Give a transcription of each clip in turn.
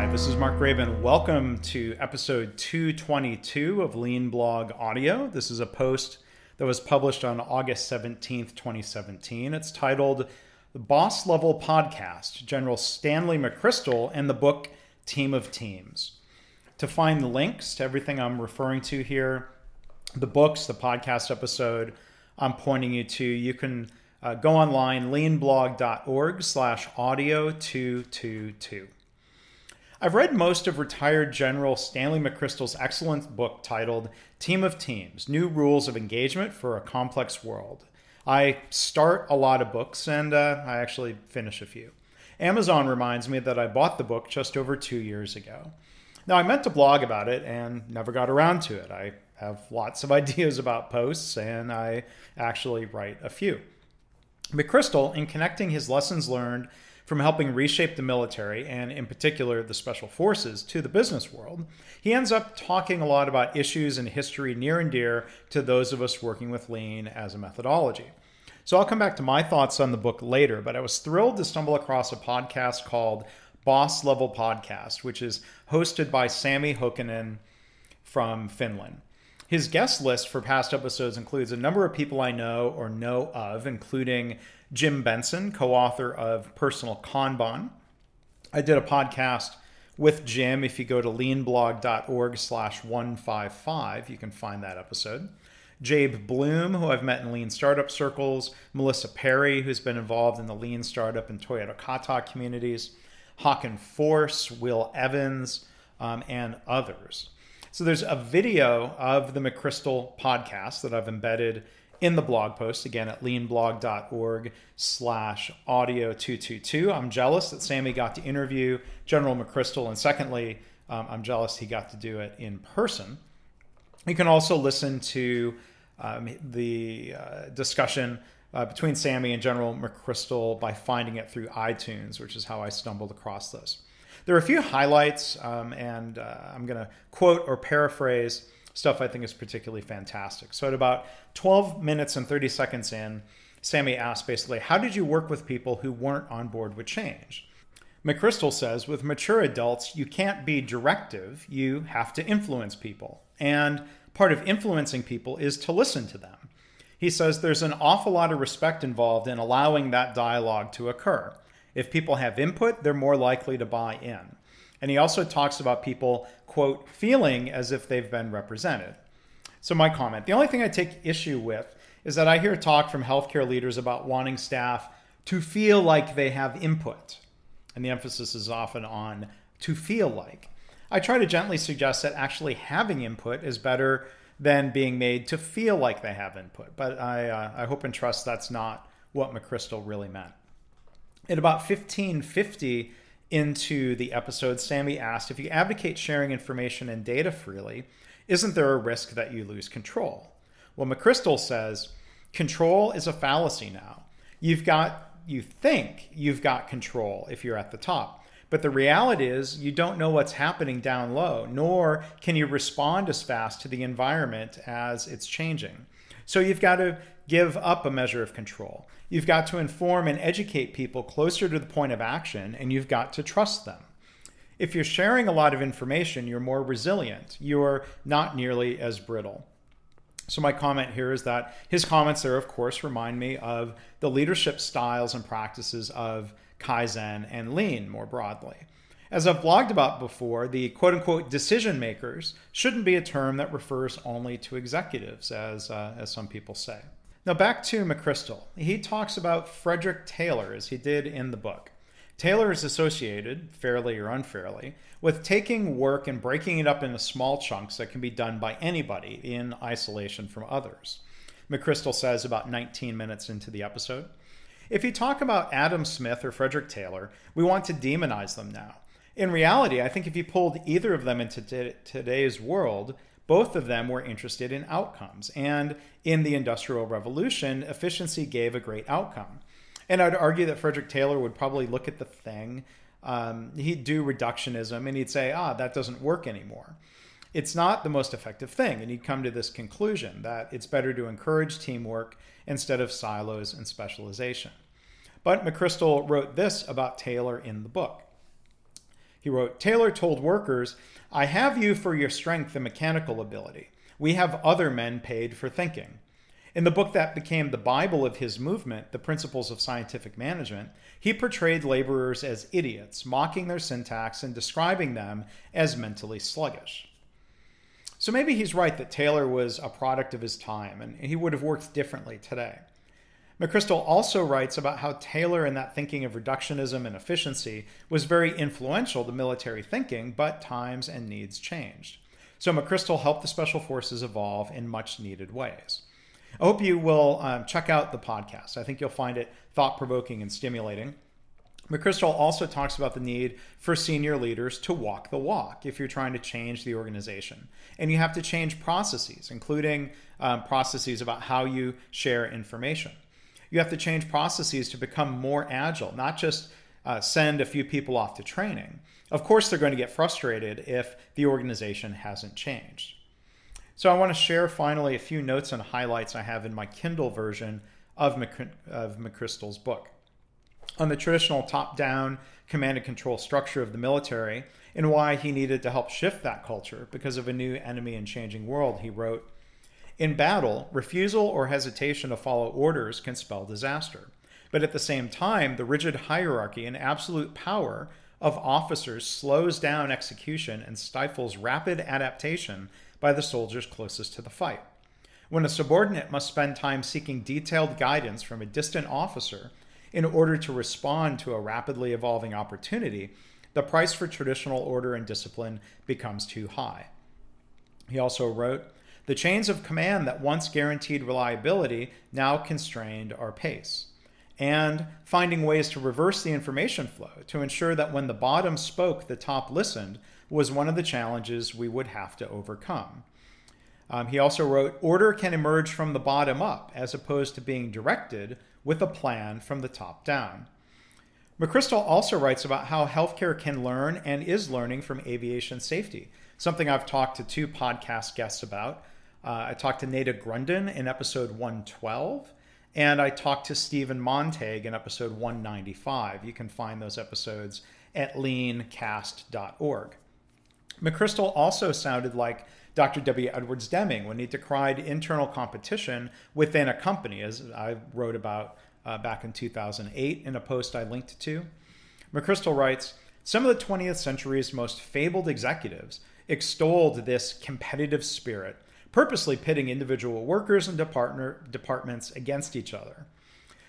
Hi, this is Mark Graban. Welcome to episode 222 of Lean Blog Audio. This is a post that was published on August 17th, 2017. It's titled The Boss Level Podcast General Stanley McChrystal and the book Team of Teams. To find the links to everything I'm referring to here, the books, the podcast episode I'm pointing you to, you can uh, go online, leanblog.org slash audio 222. I've read most of retired General Stanley McChrystal's excellent book titled Team of Teams New Rules of Engagement for a Complex World. I start a lot of books and uh, I actually finish a few. Amazon reminds me that I bought the book just over two years ago. Now, I meant to blog about it and never got around to it. I have lots of ideas about posts and I actually write a few. McChrystal, in connecting his lessons learned from helping reshape the military and, in particular, the special forces to the business world, he ends up talking a lot about issues and history near and dear to those of us working with lean as a methodology. So I'll come back to my thoughts on the book later, but I was thrilled to stumble across a podcast called Boss Level Podcast, which is hosted by Sami Honkonen from Finland. His guest list for past episodes includes a number of people I know or know of, including Jim Benson, co author of Personal Kanban. I did a podcast with Jim. If you go to leanblog.org slash 155, you can find that episode. Jabe Bloom, who I've met in lean startup circles, Melissa Perri, who's been involved in the lean startup and Toyota Kata communities, Håkan Forss, Will Evans, um, and others. So there's a video of the McChrystal podcast that I've embedded in the blog post again at leanblog.org slash audio 222 i'm jealous that sammy got to interview general mcchrystal and secondly um, i'm jealous he got to do it in person. You can also listen to um, the uh, discussion uh, between sammy and general mcchrystal by finding it through itunes which is how i stumbled across this there are a few highlights, um, and uh, I'm going to quote or paraphrase stuff I think is particularly fantastic. So, at about 12 minutes and 30 seconds in, Sammy asked basically, How did you work with people who weren't on board with change? McChrystal says, With mature adults, you can't be directive, you have to influence people. And part of influencing people is to listen to them. He says there's an awful lot of respect involved in allowing that dialogue to occur. If people have input, they're more likely to buy in. And he also talks about people, quote, feeling as if they've been represented. So, my comment the only thing I take issue with is that I hear talk from healthcare leaders about wanting staff to feel like they have input. And the emphasis is often on to feel like. I try to gently suggest that actually having input is better than being made to feel like they have input. But I, uh, I hope and trust that's not what McChrystal really meant. At about 1550 into the episode, Sammy asked if you advocate sharing information and data freely, isn't there a risk that you lose control? Well, McChrystal says control is a fallacy now. You've got, you think you've got control if you're at the top. But the reality is, you don't know what's happening down low, nor can you respond as fast to the environment as it's changing. So you've got to give up a measure of control. You've got to inform and educate people closer to the point of action, and you've got to trust them. If you're sharing a lot of information, you're more resilient. You're not nearly as brittle. So, my comment here is that his comments there, of course, remind me of the leadership styles and practices of Kaizen and Lean more broadly. As I've blogged about before, the quote unquote decision makers shouldn't be a term that refers only to executives, as, uh, as some people say. Now, back to McChrystal. He talks about Frederick Taylor, as he did in the book. Taylor is associated, fairly or unfairly, with taking work and breaking it up into small chunks that can be done by anybody in isolation from others. McChrystal says about 19 minutes into the episode. If you talk about Adam Smith or Frederick Taylor, we want to demonize them now. In reality, I think if you pulled either of them into t- today's world, both of them were interested in outcomes. And in the Industrial Revolution, efficiency gave a great outcome. And I'd argue that Frederick Taylor would probably look at the thing, um, he'd do reductionism, and he'd say, ah, that doesn't work anymore. It's not the most effective thing. And he'd come to this conclusion that it's better to encourage teamwork instead of silos and specialization. But McChrystal wrote this about Taylor in the book. He wrote Taylor told workers, I have you for your strength and mechanical ability. We have other men paid for thinking. In the book that became the Bible of his movement, The Principles of Scientific Management, he portrayed laborers as idiots, mocking their syntax and describing them as mentally sluggish. So maybe he's right that Taylor was a product of his time and he would have worked differently today. McChrystal also writes about how Taylor, in that thinking of reductionism and efficiency, was very influential to military thinking, but times and needs changed. So McChrystal helped the Special Forces evolve in much needed ways. I hope you will um, check out the podcast. I think you'll find it thought provoking and stimulating. McChrystal also talks about the need for senior leaders to walk the walk if you're trying to change the organization. And you have to change processes, including um, processes about how you share information. You have to change processes to become more agile, not just uh, send a few people off to training. Of course, they're going to get frustrated if the organization hasn't changed. So I want to share finally a few notes and highlights I have in my Kindle version of, Mc, of McChrystal's book. On the traditional top down command and control structure of the military and why he needed to help shift that culture because of a new enemy and changing world, he wrote In battle, refusal or hesitation to follow orders can spell disaster. But at the same time, the rigid hierarchy and absolute power of officers slows down execution and stifles rapid adaptation by the soldiers closest to the fight. When a subordinate must spend time seeking detailed guidance from a distant officer in order to respond to a rapidly evolving opportunity, the price for traditional order and discipline becomes too high. He also wrote, The chains of command that once guaranteed reliability now constrained our pace. And finding ways to reverse the information flow to ensure that when the bottom spoke, the top listened was one of the challenges we would have to overcome. Um, he also wrote Order can emerge from the bottom up as opposed to being directed with a plan from the top down. McChrystal also writes about how healthcare can learn and is learning from aviation safety, something I've talked to two podcast guests about. Uh, I talked to Naida Grunden in episode 112, and I talked to Stephen Montag in episode 195. You can find those episodes at leancast.org. McChrystal also sounded like Dr. W. Edwards Deming when he decried internal competition within a company, as I wrote about uh, back in 2008 in a post I linked to. McChrystal writes Some of the 20th century's most fabled executives extolled this competitive spirit, purposely pitting individual workers and departments against each other.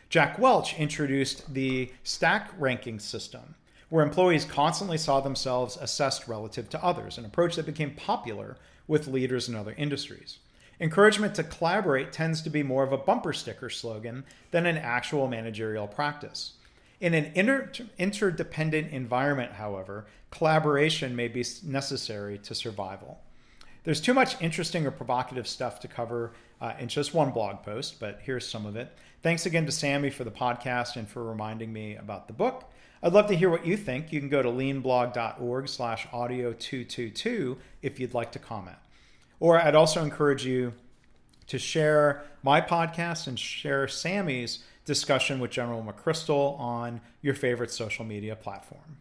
Jack Welch introduced the stack ranking system, where employees constantly saw themselves assessed relative to others, an approach that became popular with leaders in other industries. Encouragement to collaborate tends to be more of a bumper sticker slogan than an actual managerial practice. In an inter- interdependent environment, however, collaboration may be necessary to survival. There's too much interesting or provocative stuff to cover uh, in just one blog post, but here's some of it. Thanks again to Sammy for the podcast and for reminding me about the book. I'd love to hear what you think. You can go to leanblog.org slash audio 222 if you'd like to comment. Or I'd also encourage you to share my podcast and share Sammy's discussion with General McChrystal on your favorite social media platform.